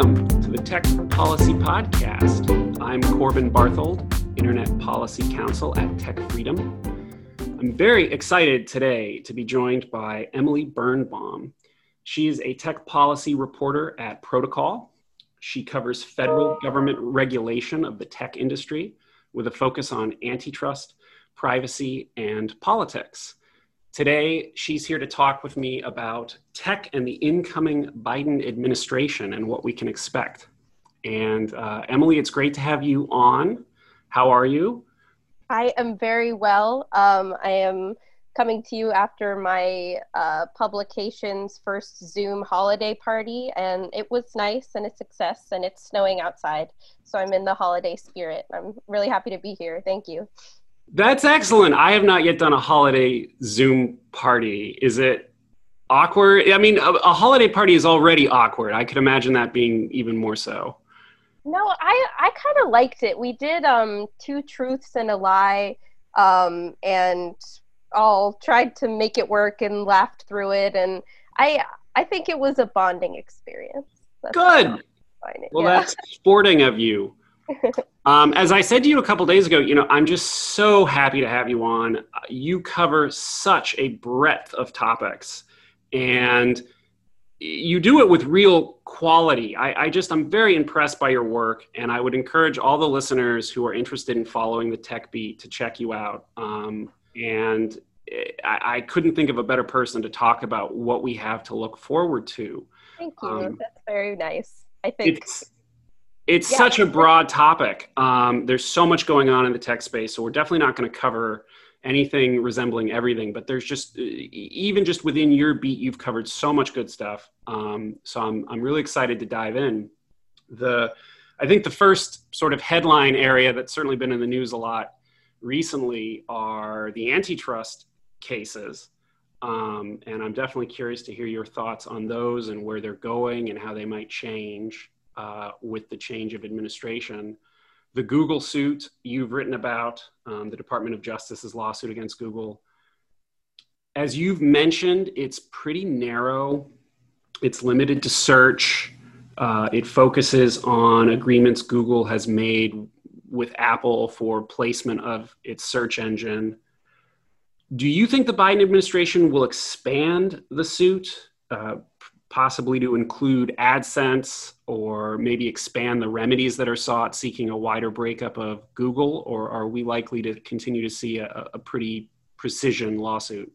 Welcome to the Tech Policy Podcast. I'm Corbin Barthold, Internet Policy Counsel at Tech Freedom. I'm very excited today to be joined by Emily Birnbaum. She is a tech policy reporter at Protocol. She covers federal government regulation of the tech industry with a focus on antitrust, privacy, and politics. Today, she's here to talk with me about tech and the incoming Biden administration and what we can expect. And uh, Emily, it's great to have you on. How are you? I am very well. Um, I am coming to you after my uh, publication's first Zoom holiday party, and it was nice and a success, and it's snowing outside. So I'm in the holiday spirit. I'm really happy to be here. Thank you. That's excellent. I have not yet done a holiday Zoom party. Is it awkward? I mean, a, a holiday party is already awkward. I could imagine that being even more so. No, I I kind of liked it. We did um two truths and a lie, um, and all tried to make it work and laughed through it, and I I think it was a bonding experience. That's Good. Well, yeah. that's sporting of you. Um, as I said to you a couple days ago, you know, I'm just so happy to have you on. You cover such a breadth of topics, and you do it with real quality. I, I, just, I'm very impressed by your work, and I would encourage all the listeners who are interested in following the tech beat to check you out. Um, and I, I, couldn't think of a better person to talk about what we have to look forward to. Thank you. Um, That's very nice. I think it's it's yeah. such a broad topic. Um, there's so much going on in the tech space, so we're definitely not going to cover anything resembling everything. But there's just even just within your beat, you've covered so much good stuff. Um, so I'm I'm really excited to dive in. The I think the first sort of headline area that's certainly been in the news a lot recently are the antitrust cases. Um, and I'm definitely curious to hear your thoughts on those and where they're going and how they might change uh, with the change of administration. The Google suit you've written about, um, the Department of Justice's lawsuit against Google. As you've mentioned, it's pretty narrow, it's limited to search. Uh, it focuses on agreements Google has made with Apple for placement of its search engine. Do you think the Biden administration will expand the suit, uh, possibly to include AdSense or maybe expand the remedies that are sought, seeking a wider breakup of Google, or are we likely to continue to see a, a pretty precision lawsuit?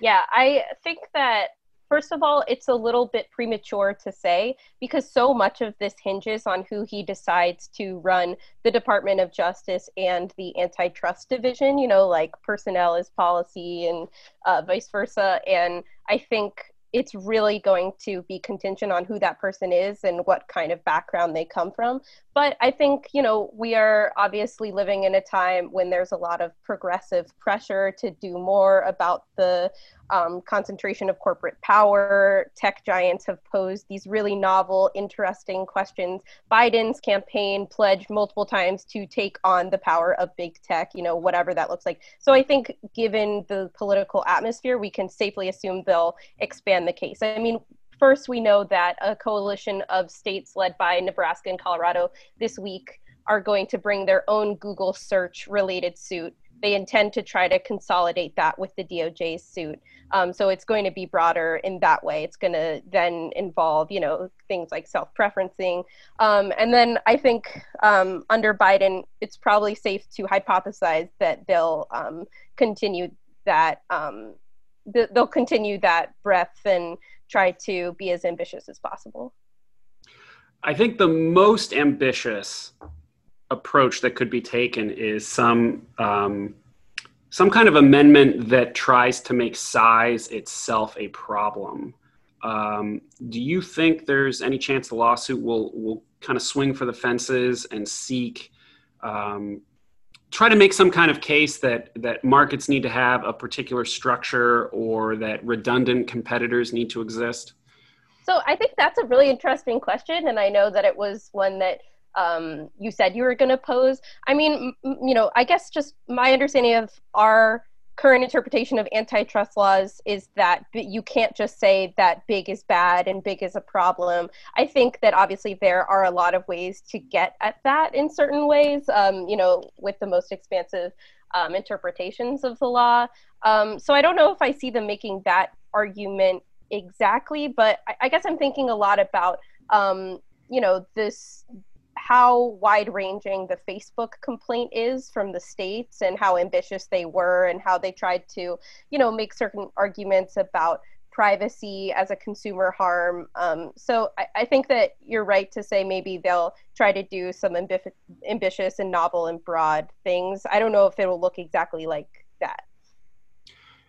Yeah, I think that first of all, it's a little bit premature to say because so much of this hinges on who he decides to run the Department of Justice and the Antitrust Division, you know, like personnel is policy and uh, vice versa. And I think it's really going to be contingent on who that person is and what kind of background they come from. But I think, you know, we are obviously living in a time when there's a lot of progressive pressure to do more about the um, concentration of corporate power. Tech giants have posed these really novel, interesting questions. Biden's campaign pledged multiple times to take on the power of big tech, you know, whatever that looks like. So I think, given the political atmosphere, we can safely assume they'll expand the case. I mean, first, we know that a coalition of states led by Nebraska and Colorado this week are going to bring their own Google search related suit. They intend to try to consolidate that with the DOJ's suit. Um, so it's going to be broader in that way. It's going to then involve, you know, things like self-preferencing. Um, and then I think um, under Biden, it's probably safe to hypothesize that they'll um, continue that um, th- they'll continue that breadth and try to be as ambitious as possible. I think the most ambitious approach that could be taken is some um, some kind of amendment that tries to make size itself a problem. Um, do you think there's any chance the lawsuit will will kind of swing for the fences and seek um, try to make some kind of case that that markets need to have a particular structure or that redundant competitors need to exist? So I think that's a really interesting question, and I know that it was one that um, you said you were going to pose. I mean, m- you know, I guess just my understanding of our current interpretation of antitrust laws is that you can't just say that big is bad and big is a problem. I think that obviously there are a lot of ways to get at that in certain ways, um, you know, with the most expansive um, interpretations of the law. Um, so I don't know if I see them making that argument exactly, but I, I guess I'm thinking a lot about, um, you know, this how wide ranging the Facebook complaint is from the states and how ambitious they were and how they tried to, you know, make certain arguments about privacy as a consumer harm. Um, so I, I, think that you're right to say maybe they'll try to do some ambi- ambitious and novel and broad things. I don't know if it'll look exactly like that.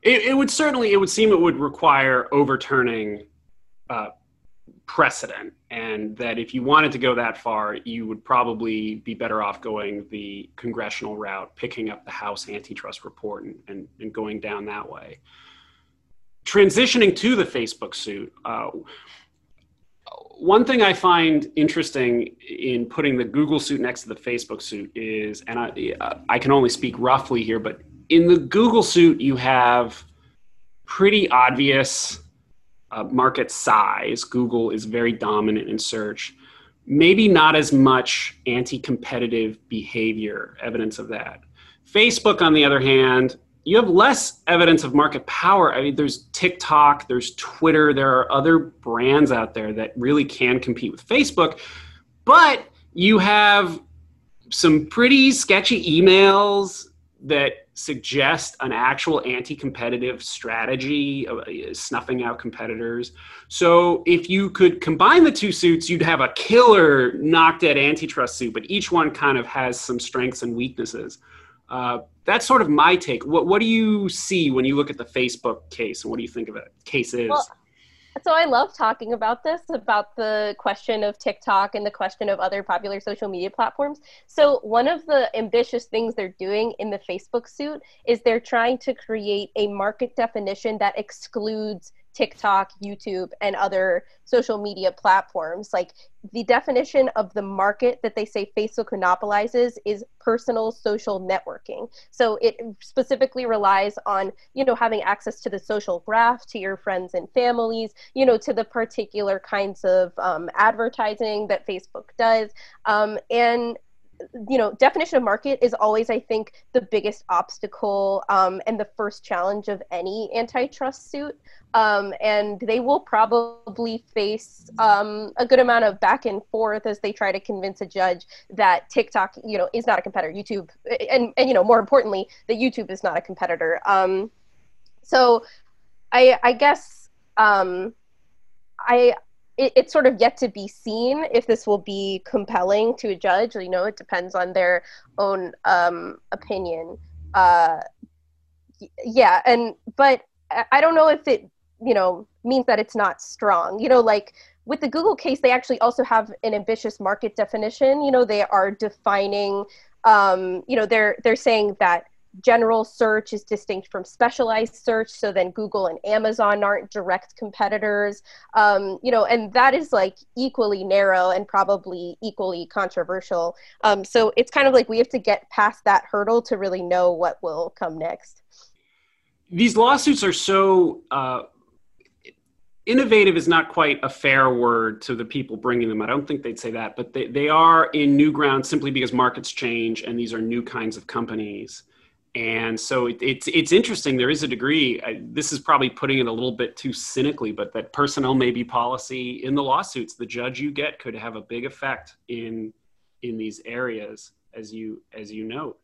It, it would certainly, it would seem it would require overturning uh, precedent and that if you wanted to go that far you would probably be better off going the congressional route picking up the house antitrust report and, and, and going down that way. Transitioning to the facebook suit uh, one thing i find interesting in putting the google suit next to the facebook suit is and i, I can only speak roughly here but in the google suit you have pretty obvious uh, market size, Google is very dominant in search. Maybe not as much anti competitive behavior, evidence of that. Facebook, on the other hand, you have less evidence of market power. I mean, there's TikTok, there's Twitter, there are other brands out there that really can compete with Facebook, but you have some pretty sketchy emails that suggest an actual anti-competitive strategy uh, snuffing out competitors. So if you could combine the two suits you'd have a killer knock dead antitrust suit but each one kind of has some strengths and weaknesses. Uh, that's sort of my take. What, what do you see when you look at the facebook case and what do you think of it case is well, so I love talking about this, about the question of TikTok and the question of other popular social media platforms. So one of the ambitious things they're doing in the Facebook suit is they're trying to create a market definition that excludes TikTok, YouTube, and other social media platforms. Like the definition of the market that they say Facebook monopolizes is personal social networking. So it specifically relies on, you know, having access to the social graph, to your friends and families, you know, to the particular kinds of um, advertising that Facebook does. Um, and you know definition of market is always i think the biggest obstacle um, and the first challenge of any antitrust suit. Um, and they will probably face um, a good amount of back and forth as they try to convince a judge that tiktok you know is not a competitor. Youtube and, and you know more importantly that youtube is not a competitor. Um, so i i guess um, i it, it's sort of yet to be seen if this will be compelling to a judge. You know, it depends on their own um, opinion. Uh, yeah, and but I don't know if it you know means that it's not strong. You know, like with the Google case, they actually also have an ambitious market definition. You know, they are defining. Um, you know, they're they're saying that general search is distinct from specialized search. So then google and amazon aren't direct competitors. Um, you know and that is like equally narrow and probably equally controversial. Um, so it's kind of like we have to get past that hurdle to really know what will come next. These lawsuits are so uh, innovative is not quite a fair word to the people bringing them. I don't think they'd say that, but they, they are in new ground simply because markets change and these are new kinds of companies and so it, it's it's interesting. There is a degree. I, this is probably putting it a little bit too cynically, but that personnel may be policy in the lawsuits. The judge you get could have a big effect in in these areas, as you as you note.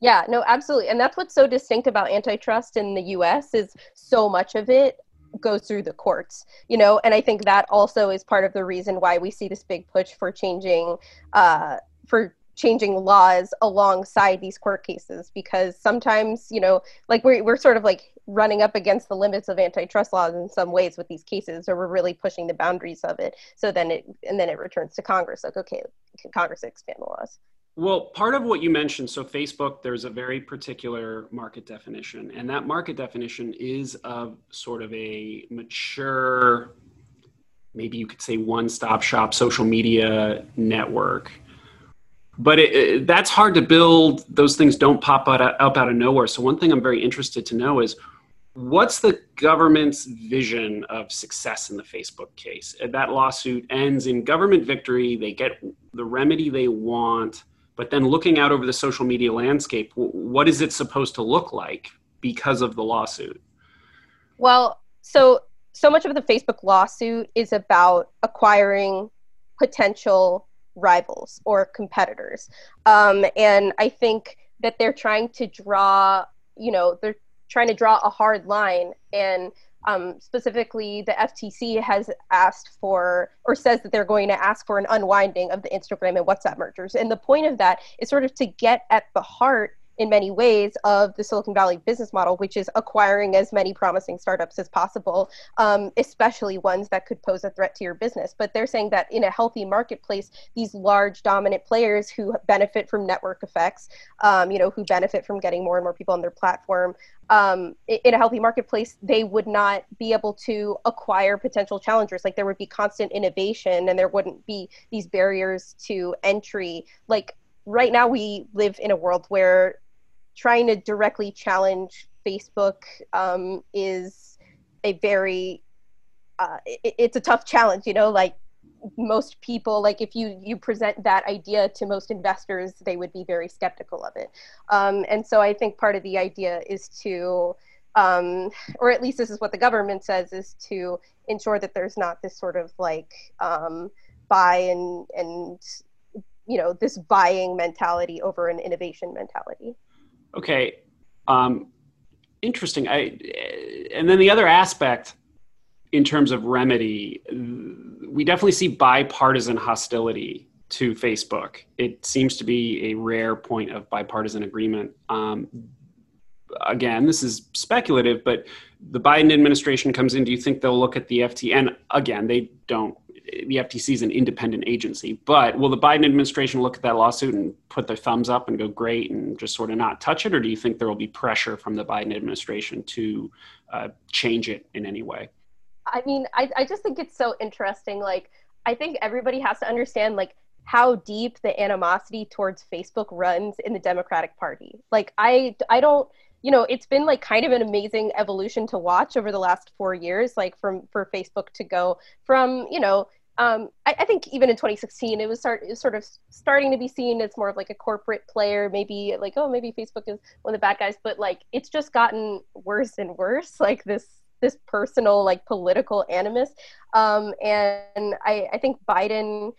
Yeah, no, absolutely, and that's what's so distinct about antitrust in the U.S. is so much of it goes through the courts you know and i think that also is part of the reason why we see this big push for changing uh, for changing laws alongside these court cases because sometimes you know like we're, we're sort of like running up against the limits of antitrust laws in some ways with these cases or we're really pushing the boundaries of it. So then it and then it returns to congress like okay can congress expand the laws? Well part of what you mentioned so facebook there's a very particular market definition and that market definition is of sort of a mature maybe you could say one-stop shop social media network but it, it, that's hard to build. Those things don't pop out, up out of nowhere. So one thing I'm very interested to know is what's the government's vision of success in the Facebook case? Uh, that lawsuit ends in government victory. They get the remedy they want, but then looking out over the social media landscape, what is it supposed to look like because of the lawsuit? Well, so so much of the Facebook lawsuit is about acquiring potential rivals or competitors. Um, and I think that they're trying to draw, you know, they're trying to draw a hard line. And um, specifically, the FTC has asked for, or says that they're going to ask for an unwinding of the Instagram and WhatsApp mergers. And the point of that is sort of to get at the heart in many ways of the Silicon Valley business model, which is acquiring as many promising startups as possible, um, especially ones that could pose a threat to your business. But they're saying that in a healthy marketplace, these large dominant players who benefit from network effects, um, you know, who benefit from getting more and more people on their platform, um, in a healthy marketplace, they would not be able to acquire potential challengers. Like there would be constant innovation, and there wouldn't be these barriers to entry. Like right now, we live in a world where trying to directly challenge Facebook um, is a very uh, it, it's a tough challenge. You know, like most people like if you you present that idea to most investors they would be very skeptical of it um, and so i think part of the idea is to um, or at least this is what the government says is to ensure that there's not this sort of like um, buy and and you know this buying mentality over an innovation mentality Okay, um, interesting. I and then the other aspect in terms of remedy, we definitely see bipartisan hostility to Facebook. It seems to be a rare point of bipartisan agreement. Um, again, this is speculative, but the Biden administration comes in. Do you think they'll look at the FT? And again, they don't the FTC is an independent agency. But will the Biden administration look at that lawsuit and put their thumbs up and go great and just sort of not touch it, or do you think there will be pressure from the Biden administration to uh, change it in any way? I mean, I, I just think it's so interesting. Like, I think everybody has to understand like how deep the animosity towards Facebook runs in the Democratic Party. Like, I I don't you know it's been like kind of an amazing evolution to watch over the last four years like from for facebook to go from you know um, I, I, think even in 2016 it was, start, it was sort of starting to be seen as more of like a corporate player maybe like oh maybe facebook is one of the bad guys but like it's just gotten worse and worse like this this personal like political animus. Um, and I, I think biden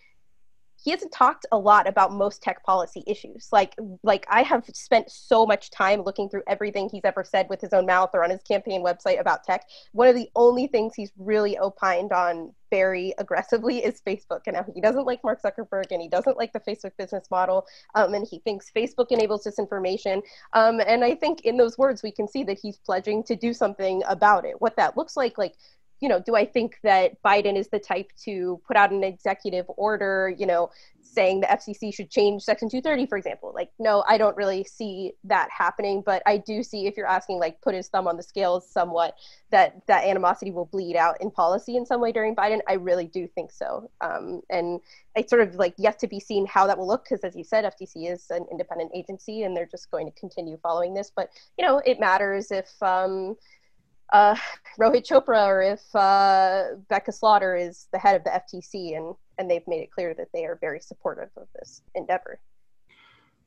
he hasn't talked a lot about most tech policy issues. Like like I have spent so much time looking through everything he's ever said with his own mouth or on his campaign website about tech. One of the only things he's really opined on very aggressively is Facebook. And he doesn't like Mark Zuckerberg and he doesn't like the Facebook business model. Um, and he thinks Facebook enables disinformation. Um, and I think in those words, we can see that he's pledging to do something about it. What that looks like, like you know, do I think that Biden is the type to put out an executive order, you know, saying the FCC should change Section 230, for example? Like, no, I don't really see that happening. But I do see, if you're asking, like, put his thumb on the scales somewhat, that that animosity will bleed out in policy in some way during Biden. I really do think so. Um, and it's sort of like yet to be seen how that will look, because as you said, FTC is an independent agency, and they're just going to continue following this. But you know, it matters if. Um, uh, Rohit Chopra or if uh, Becca Slaughter is the head of the FTC, and and they've made it clear that they are very supportive of this endeavor.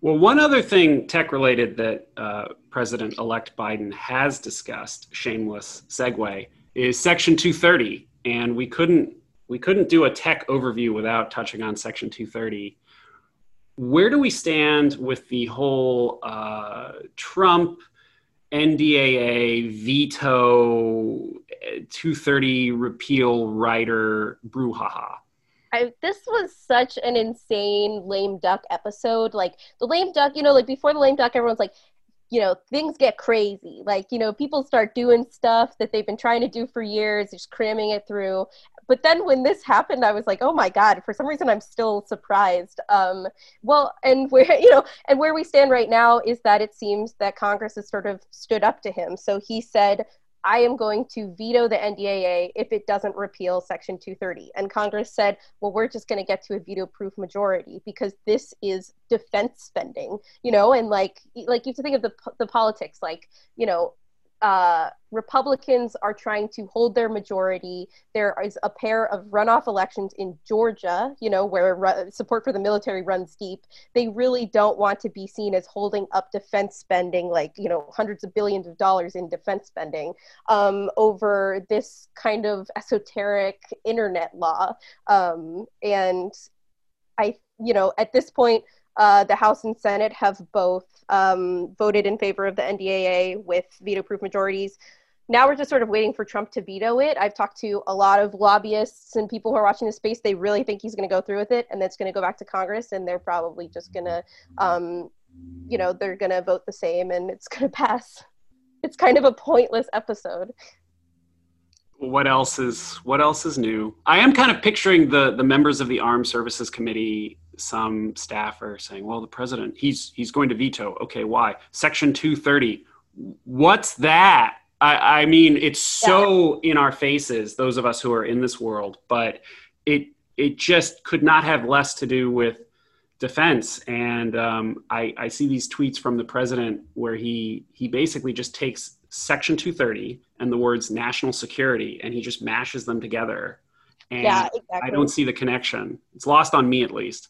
Well, one other thing tech related that uh, President elect Biden has discussed, shameless segue, is Section 230. And we couldn't we couldn't do a tech overview without touching on Section 230. Where do we stand with the whole uh, Trump NDAA veto 230 repeal rider brouhaha. I, this was such an insane lame duck episode. Like the lame duck, you know, like before the lame duck, everyone's like, you know, things get crazy. Like, you know, people start doing stuff that they've been trying to do for years, just cramming it through. But then when this happened i was like oh my god for some reason i'm still surprised. Um, well and where you know and where we stand right now is that it seems that congress has sort of stood up to him. So he said I am going to veto the NDAA if it doesn't repeal Section 230. And Congress said, well, we're just going to get to a veto proof majority because this is defense spending, you know, and like, like you have to think of the, the politics, like, you know, uh, Republicans are trying to hold their majority. There is a pair of runoff elections in Georgia, you know, where ru- support for the military runs deep. They really don't want to be seen as holding up defense spending, like, you know, hundreds of billions of dollars in defense spending um, over this kind of esoteric internet law. Um, and I, you know, at this point, uh, the House and Senate have both um, voted in favor of the NDAA with veto proof majorities. Now we're just sort of waiting for Trump to veto it. I've talked to a lot of lobbyists and people who are watching this space. They really think he's going to go through with it and it's going to go back to Congress and they're probably just going to, um, you know, they're going to vote the same and it's going to pass. It's kind of a pointless episode what else is what else is new i am kind of picturing the the members of the armed services committee some staff are saying, well, the president, he's he's going to veto. Okay, why? Section 230. What's that? I, I mean, it's so yeah. in our faces, those of us who are in this world, but it it just could not have less to do with defense. And um, I, I see these tweets from the president where he he basically just takes Section 230 and the words national security and he just mashes them together and yeah, exactly. I don't see the connection. It's lost on me at least.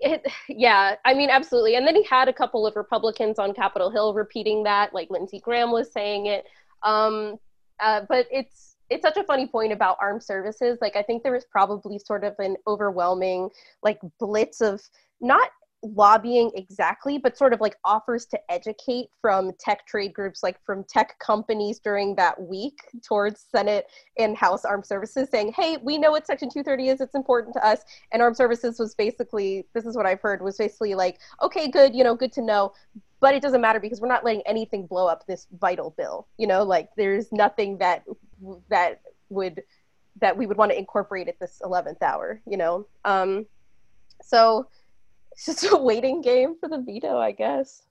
It, yeah, I mean, absolutely. And then he had a couple of Republicans on Capitol Hill repeating that, like Lindsey Graham was saying it. Um, uh, but it's it's such a funny point about armed services. Like, I think there was probably sort of an overwhelming like blitz of not lobbying exactly, but sort of like offers to educate from tech trade groups, like from tech companies during that week towards Senate and House Armed Services saying, hey, we know what Section 230 is, it's important to us. And Armed Services was basically, this is what I've heard, was basically like, okay, good, you know, good to know. But it doesn't matter because we're not letting anything blow up this vital bill. You know, like there's nothing that that would that we would want to incorporate at this 11th hour. You know, um, so it's just a waiting game for the veto, I guess.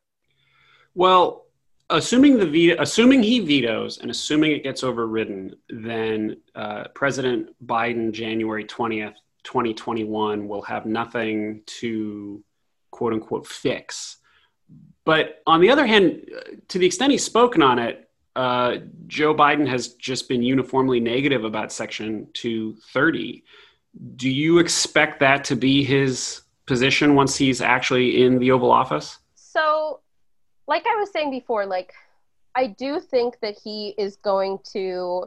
Well, assuming the veto, assuming he vetoes and assuming it gets overridden, then uh, President Biden, January twentieth, twenty twenty one, will have nothing to quote unquote fix. But on the other hand, to the extent he's spoken on it, uh, Joe Biden has just been uniformly negative about Section 230. Do you expect that to be his position once he's actually in the Oval Office? So, like I was saying before, like I do think that he is going to,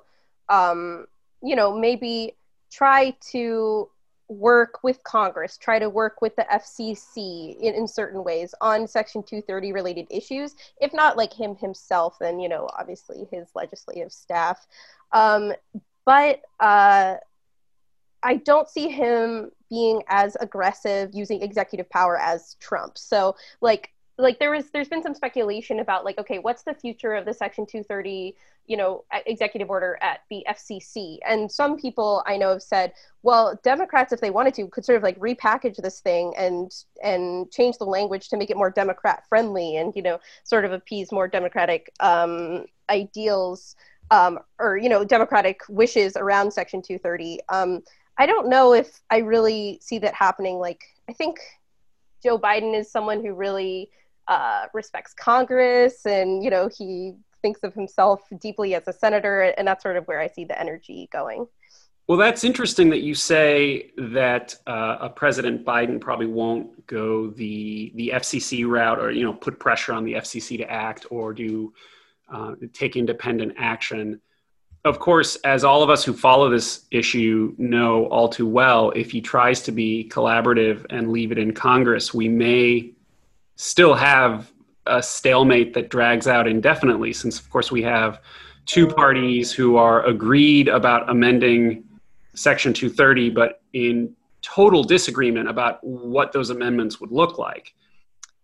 um, you know, maybe try to work with Congress, try to work with the FCC in, in certain ways on Section 230 related issues. If not like him himself, then, you know, obviously his legislative staff. Um, but uh, I don't see him being as aggressive using executive power as Trump. So like like there was there's been some speculation about like okay what's the future of the section 230 you know executive order at the fcc and some people i know have said well democrats if they wanted to could sort of like repackage this thing and and change the language to make it more democrat friendly and you know sort of appease more democratic um, ideals um, or you know democratic wishes around section 230 um, I don't know if I really see that happening. Like, I think Joe Biden is someone who really uh, respects Congress and, you know, he thinks of himself deeply as a senator, and that's sort of where I see the energy going. Well, that's interesting that you say that uh, a President Biden probably won't go the the FCC route, or you know, put pressure on the FCC to act, or do uh, take independent action of course, as all of us who follow this issue know all too well, if he tries to be collaborative and leave it in Congress, we may still have a stalemate that drags out indefinitely, since, of course, we have two parties who are agreed about amending Section 230, but in total disagreement about what those amendments would look like.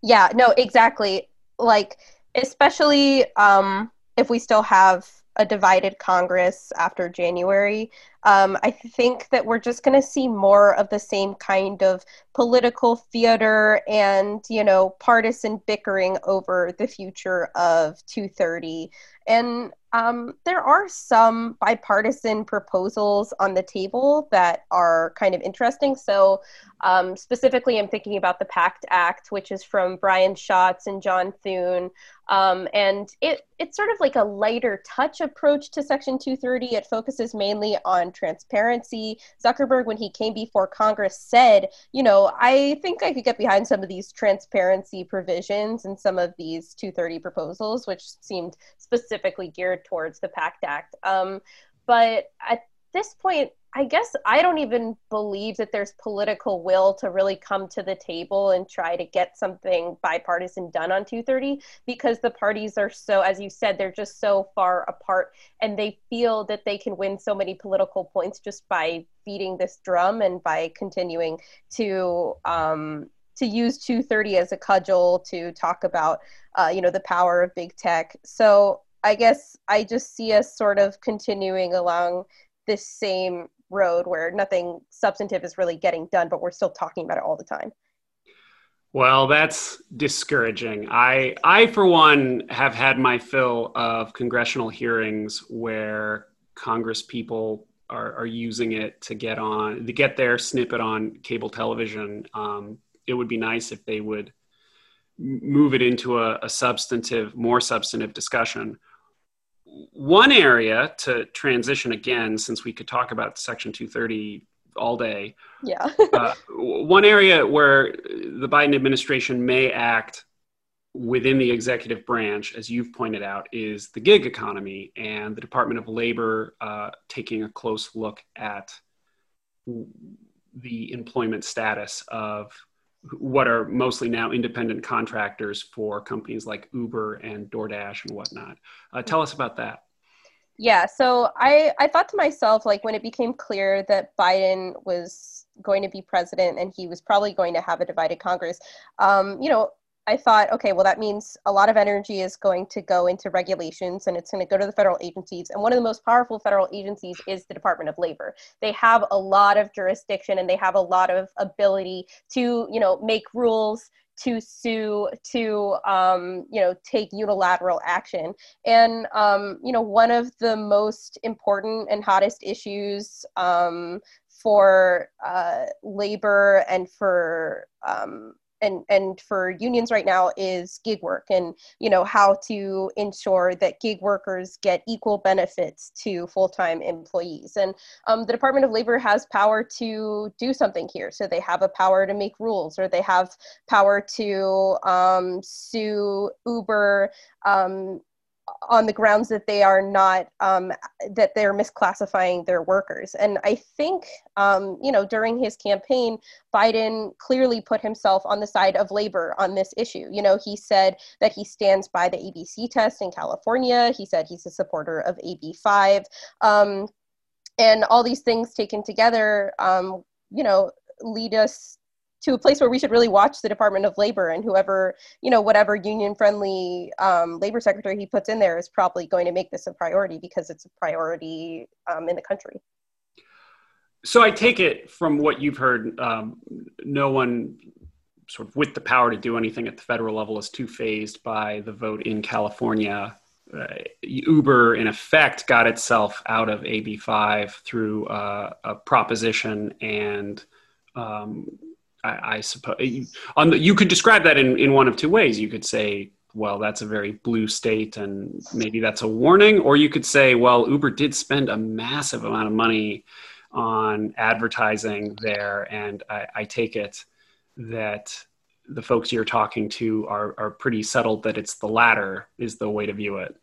Yeah, no, exactly. Like, especially um, if we still have a divided Congress after January. Um, I think that we're just going to see more of the same kind of political theater and, you know, partisan bickering over the future of 230. And um, there are some bipartisan proposals on the table that are kind of interesting. So, um, specifically, I'm thinking about the PACT Act, which is from Brian Schatz and John Thune. Um, and it, it's sort of like a lighter touch approach to Section 230. It focuses mainly on transparency. Zuckerberg, when he came before Congress, said, you know, I think I could get behind some of these transparency provisions and some of these 230 proposals, which seemed specifically geared towards the PACT Act. Um, but at this point, I guess I don't even believe that there's political will to really come to the table and try to get something bipartisan done on 230 because the parties are so, as you said, they're just so far apart and they feel that they can win so many political points just by beating this drum and by continuing to um, to use 230 as a cudgel to talk about uh, you know the power of big tech. So I guess I just see us sort of continuing along this same road where nothing substantive is really getting done, but we're still talking about it all the time. Well, that's discouraging. I, I for one, have had my fill of congressional hearings where Congress people are, are using it to get on to get their snippet on cable television. Um, it would be nice if they would move it into a, a substantive, more substantive discussion one area to transition again, since we could talk about Section 230 all day. Yeah. uh, one area where the Biden administration may act within the executive branch, as you've pointed out, is the gig economy and the Department of Labor uh, taking a close look at the employment status of what are mostly now independent contractors for companies like Uber and DoorDash and whatnot. Uh, tell us about that. Yeah, so I, I thought to myself, like, when it became clear that Biden was going to be president and he was probably going to have a divided Congress, um, you know, I thought, okay, well, that means a lot of energy is going to go into regulations and it's going to go to the federal agencies. And one of the most powerful federal agencies is the Department of Labor. They have a lot of jurisdiction and they have a lot of ability to, you know, make rules, to sue, to, um, you know, take unilateral action. And, um, you know, one of the most important and hottest issues um, for uh, labor and for um, and and for unions right now is gig work and you know how to ensure that gig workers get equal benefits to full-time employees. And um, the department of labor has power to do something here. So they have a power to make rules or they have power to um, sue uber um, on the grounds that they are not um, that they're misclassifying their workers. And i think um, you know during his campaign biden clearly put himself on the side of labor on this issue. You know he said that he stands by the abc test in california. He said he's a supporter of ab5 um, and all these things taken together um, you know lead us to a place where we should really watch the Department of Labor and whoever, you know, whatever union friendly um, labor secretary he puts in there is probably going to make this a priority because it's a priority um, in the country. So I take it from what you've heard, um, no one sort of with the power to do anything at the federal level is too fazed by the vote in California. Uh, Uber, in effect, got itself out of AB5 through uh, a proposition and um, I, I suppose on the, you could describe that in, in one of two ways. You could say, well, that's a very blue state, and maybe that's a warning, or you could say, well, Uber did spend a massive amount of money on advertising there, and I, I take it that the folks you're talking to are are pretty settled that it's the latter is the way to view it.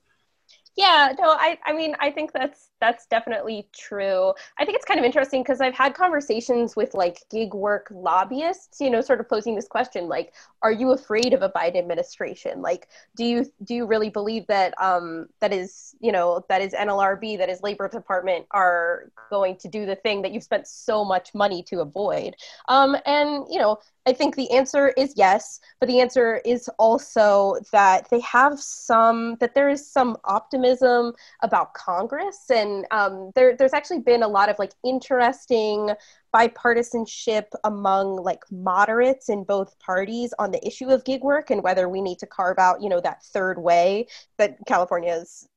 Yeah, no, I, I mean, I think that's that's definitely true. I think it's kind of interesting because I've had conversations with like gig work lobbyists, you know, sort of posing this question, like, are you afraid of a Biden administration? Like, do you do you really believe that um, that is, you know, that is NLRB, that is Labor Department are going to do the thing that you've spent so much money to avoid? Um, and you know, I think the answer is yes, but the answer is also that they have some that there is some optimism about Congress. And um, there, there's actually been a lot of like interesting bipartisanship among like moderates in both parties on the issue of gig work and whether we need to carve out, you know, that third way that California's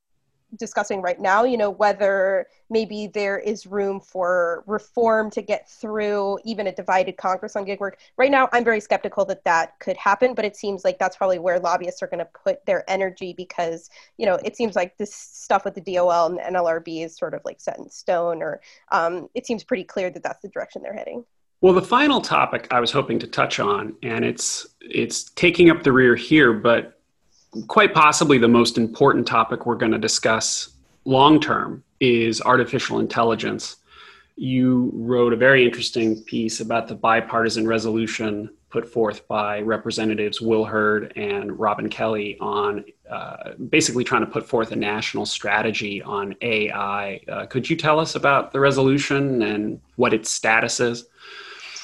discussing right now, you know, whether maybe there is room for reform to get through even a divided Congress on gig work. Right now, I'm very skeptical that that could happen, but it seems like that's probably where lobbyists are going to put their energy because, you know, it seems like this stuff with the DOL and the NLRB is sort of like set in stone, or um, it seems pretty clear that that's the direction they're heading. Well, the final topic I was hoping to touch on, and it's it's taking up the rear here, but quite possibly the most important topic we're going to discuss long term is artificial intelligence. You wrote a very interesting piece about the bipartisan resolution put forth by Representatives Will Hurd and Robin Kelly on uh, basically trying to put forth a national strategy on AI. Uh, could you tell us about the resolution and what its status is?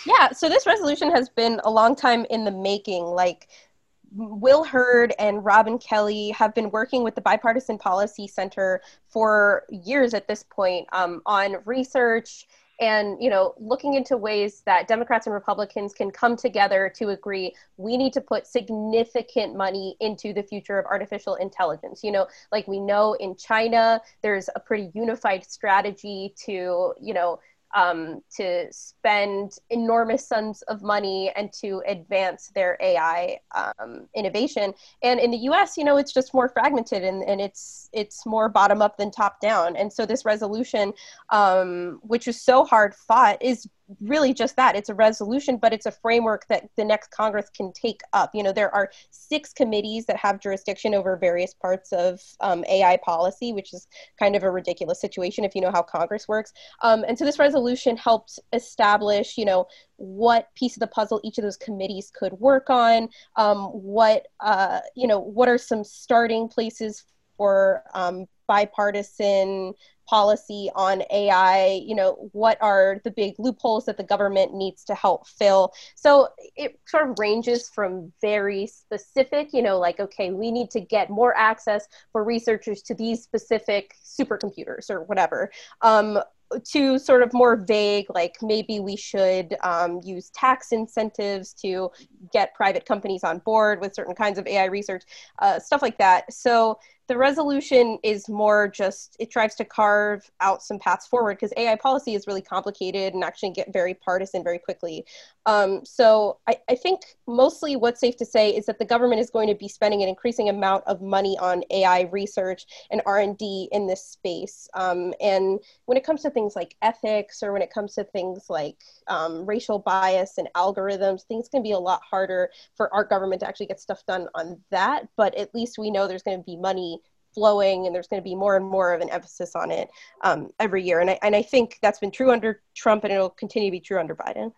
Yeah, so this resolution has been a long time in the making. Like, Will Hurd and Robin Kelly have been working with the Bipartisan Policy Center for years at this point um, on research and you know looking into ways that democrats and republicans can come together to agree we need to put significant money into the future of artificial intelligence. You know like we know in china there's a pretty unified strategy to you know um, to spend enormous sums of money and to advance their AI um, innovation. And in the U.S., you know, it's just more fragmented and, and it's it's more bottom up than top down. And so this resolution, um, which is so hard fought, is really just that it's a resolution but it's a framework that the next congress can take up. You know there are six committees that have jurisdiction over various parts of um, ai policy which is kind of a ridiculous situation if you know how congress works. Um, and so this resolution helped establish you know what piece of the puzzle each of those committees could work on um, what uh, you know what are some starting places for um, bipartisan policy on AI, you know, what are the big loopholes that the government needs to help fill? So it sort of ranges from very specific, you know, like, okay, we need to get more access for researchers to these specific supercomputers or whatever. Um, to sort of more vague, like maybe we should um, use tax incentives to get private companies on board with certain kinds of AI research, uh, stuff like that. So the resolution is more just it tries to carve out some paths forward because AI policy is really complicated and actually get very partisan very quickly. Um, so I, I, think mostly what's safe to say is that the government is going to be spending an increasing amount of money on AI research and R&D in this space. Um, and when it comes to things like ethics or when it comes to things like um, racial bias and algorithms, things can be a lot harder for our government to actually get stuff done on that. But at least we know there's going to be money flowing and there's going to be more and more of an emphasis on it um, every year. And I, and I think that's been true under Trump and it'll continue to be true under Biden.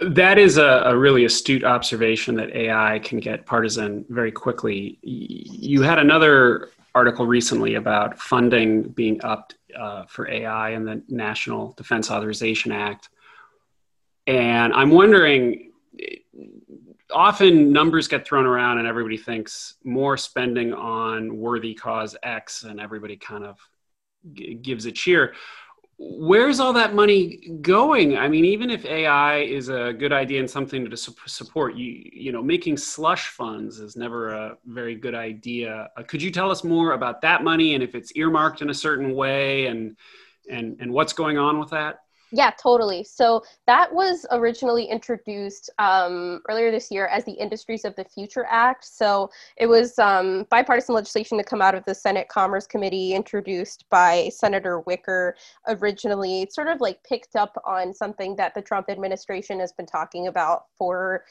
That is a, a, really astute observation that AI can get partisan very quickly. You had another article recently about funding being upped uh, for AI in the National Defense Authorization Act. And I'm wondering often numbers get thrown around and everybody thinks more spending on worthy cause X and everybody kind of g- gives a cheer. Where's all that money going? I mean, even if AI is a good idea and something to su- support, you you know, making slush funds is never a very good idea. Uh, could you tell us more about that money and if it's earmarked in a certain way and and and what's going on with that? Yeah, totally. So that was originally introduced um, earlier this year as the Industries of the Future Act. So it was um, bipartisan legislation to come out of the Senate Commerce Committee, introduced by Senator Wicker originally. It sort of like picked up on something that the Trump administration has been talking about for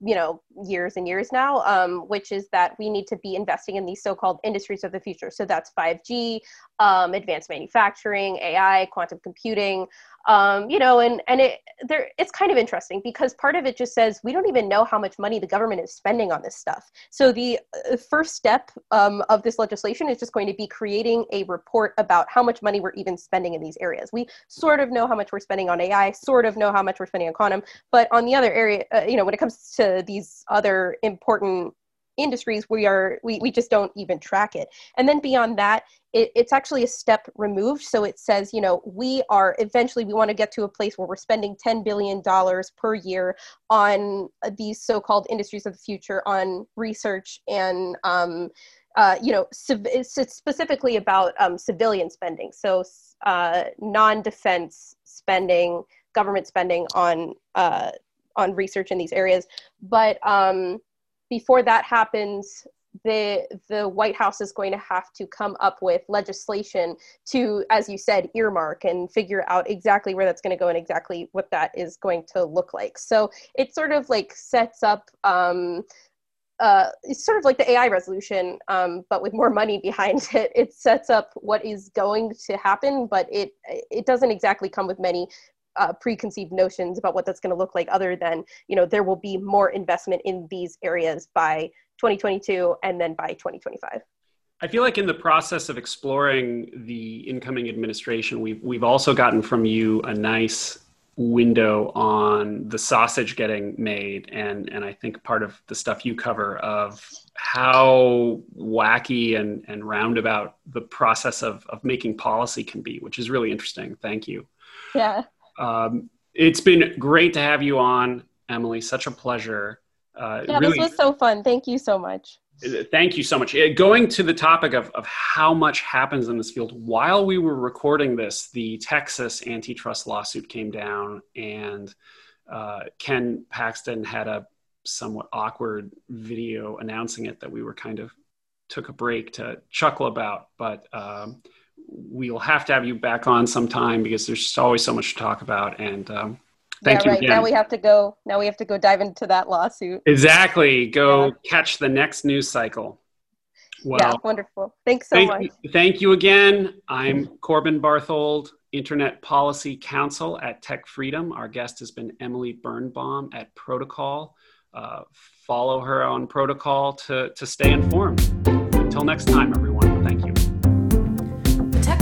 you know years and years now um, which is that we need to be investing in these so-called industries of the future so that's 5g um, advanced manufacturing ai quantum computing um, you know and and it there it's kind of interesting because part of it just says we don't even know how much money the government is spending on this stuff. So the uh, first step um, of this legislation is just going to be creating a report about how much money we're even spending in these areas. We sort of know how much we're spending on ai sort of know how much we're spending on quantum but on the other area uh, you know when it comes to these other important industries we are we, we just don't even track it. And then beyond that it, it's actually a step removed. So it says you know we are eventually we want to get to a place where we're spending 10 billion dollars per year on these so-called industries of the future on research and um, uh, you know, civ- specifically about um, civilian spending, so uh, non-defense spending, government spending on uh, on research in these areas. But um, before that happens, the the White House is going to have to come up with legislation to, as you said, earmark and figure out exactly where that's going to go and exactly what that is going to look like. So it sort of like sets up. Um, uh, it's sort of like the AI resolution, um, but with more money behind it. It sets up what is going to happen, but it it doesn't exactly come with many uh, preconceived notions about what that's going to look like. Other than you know, there will be more investment in these areas by 2022 and then by 2025. I feel like in the process of exploring the incoming administration, we've we've also gotten from you a nice window on the sausage getting made and and I think part of the stuff you cover of how wacky and and roundabout the process of of making policy can be which is really interesting thank you yeah um, it's been great to have you on Emily such a pleasure uh, yeah really, this was so fun thank you so much Thank you so much. Uh, going to the topic of, of how much happens in this field, while we were recording this, the Texas antitrust lawsuit came down, and uh, Ken Paxton had a somewhat awkward video announcing it that we were kind of took a break to chuckle about. But um, we'll have to have you back on sometime because there's always so much to talk about. And um, Thank yeah, right. Again. Now we have to go. Now we have to go dive into that lawsuit. Exactly. Go yeah. catch the next news cycle. Well, yeah, wonderful. Thanks so thank, much. Thank you again. I'm Corbin Barthold, Internet Policy Counsel at TechFreedom. Our guest has been Emily Birnbaum at Protocol. Uh, follow her on Protocol to, to stay informed. Until next time, everyone.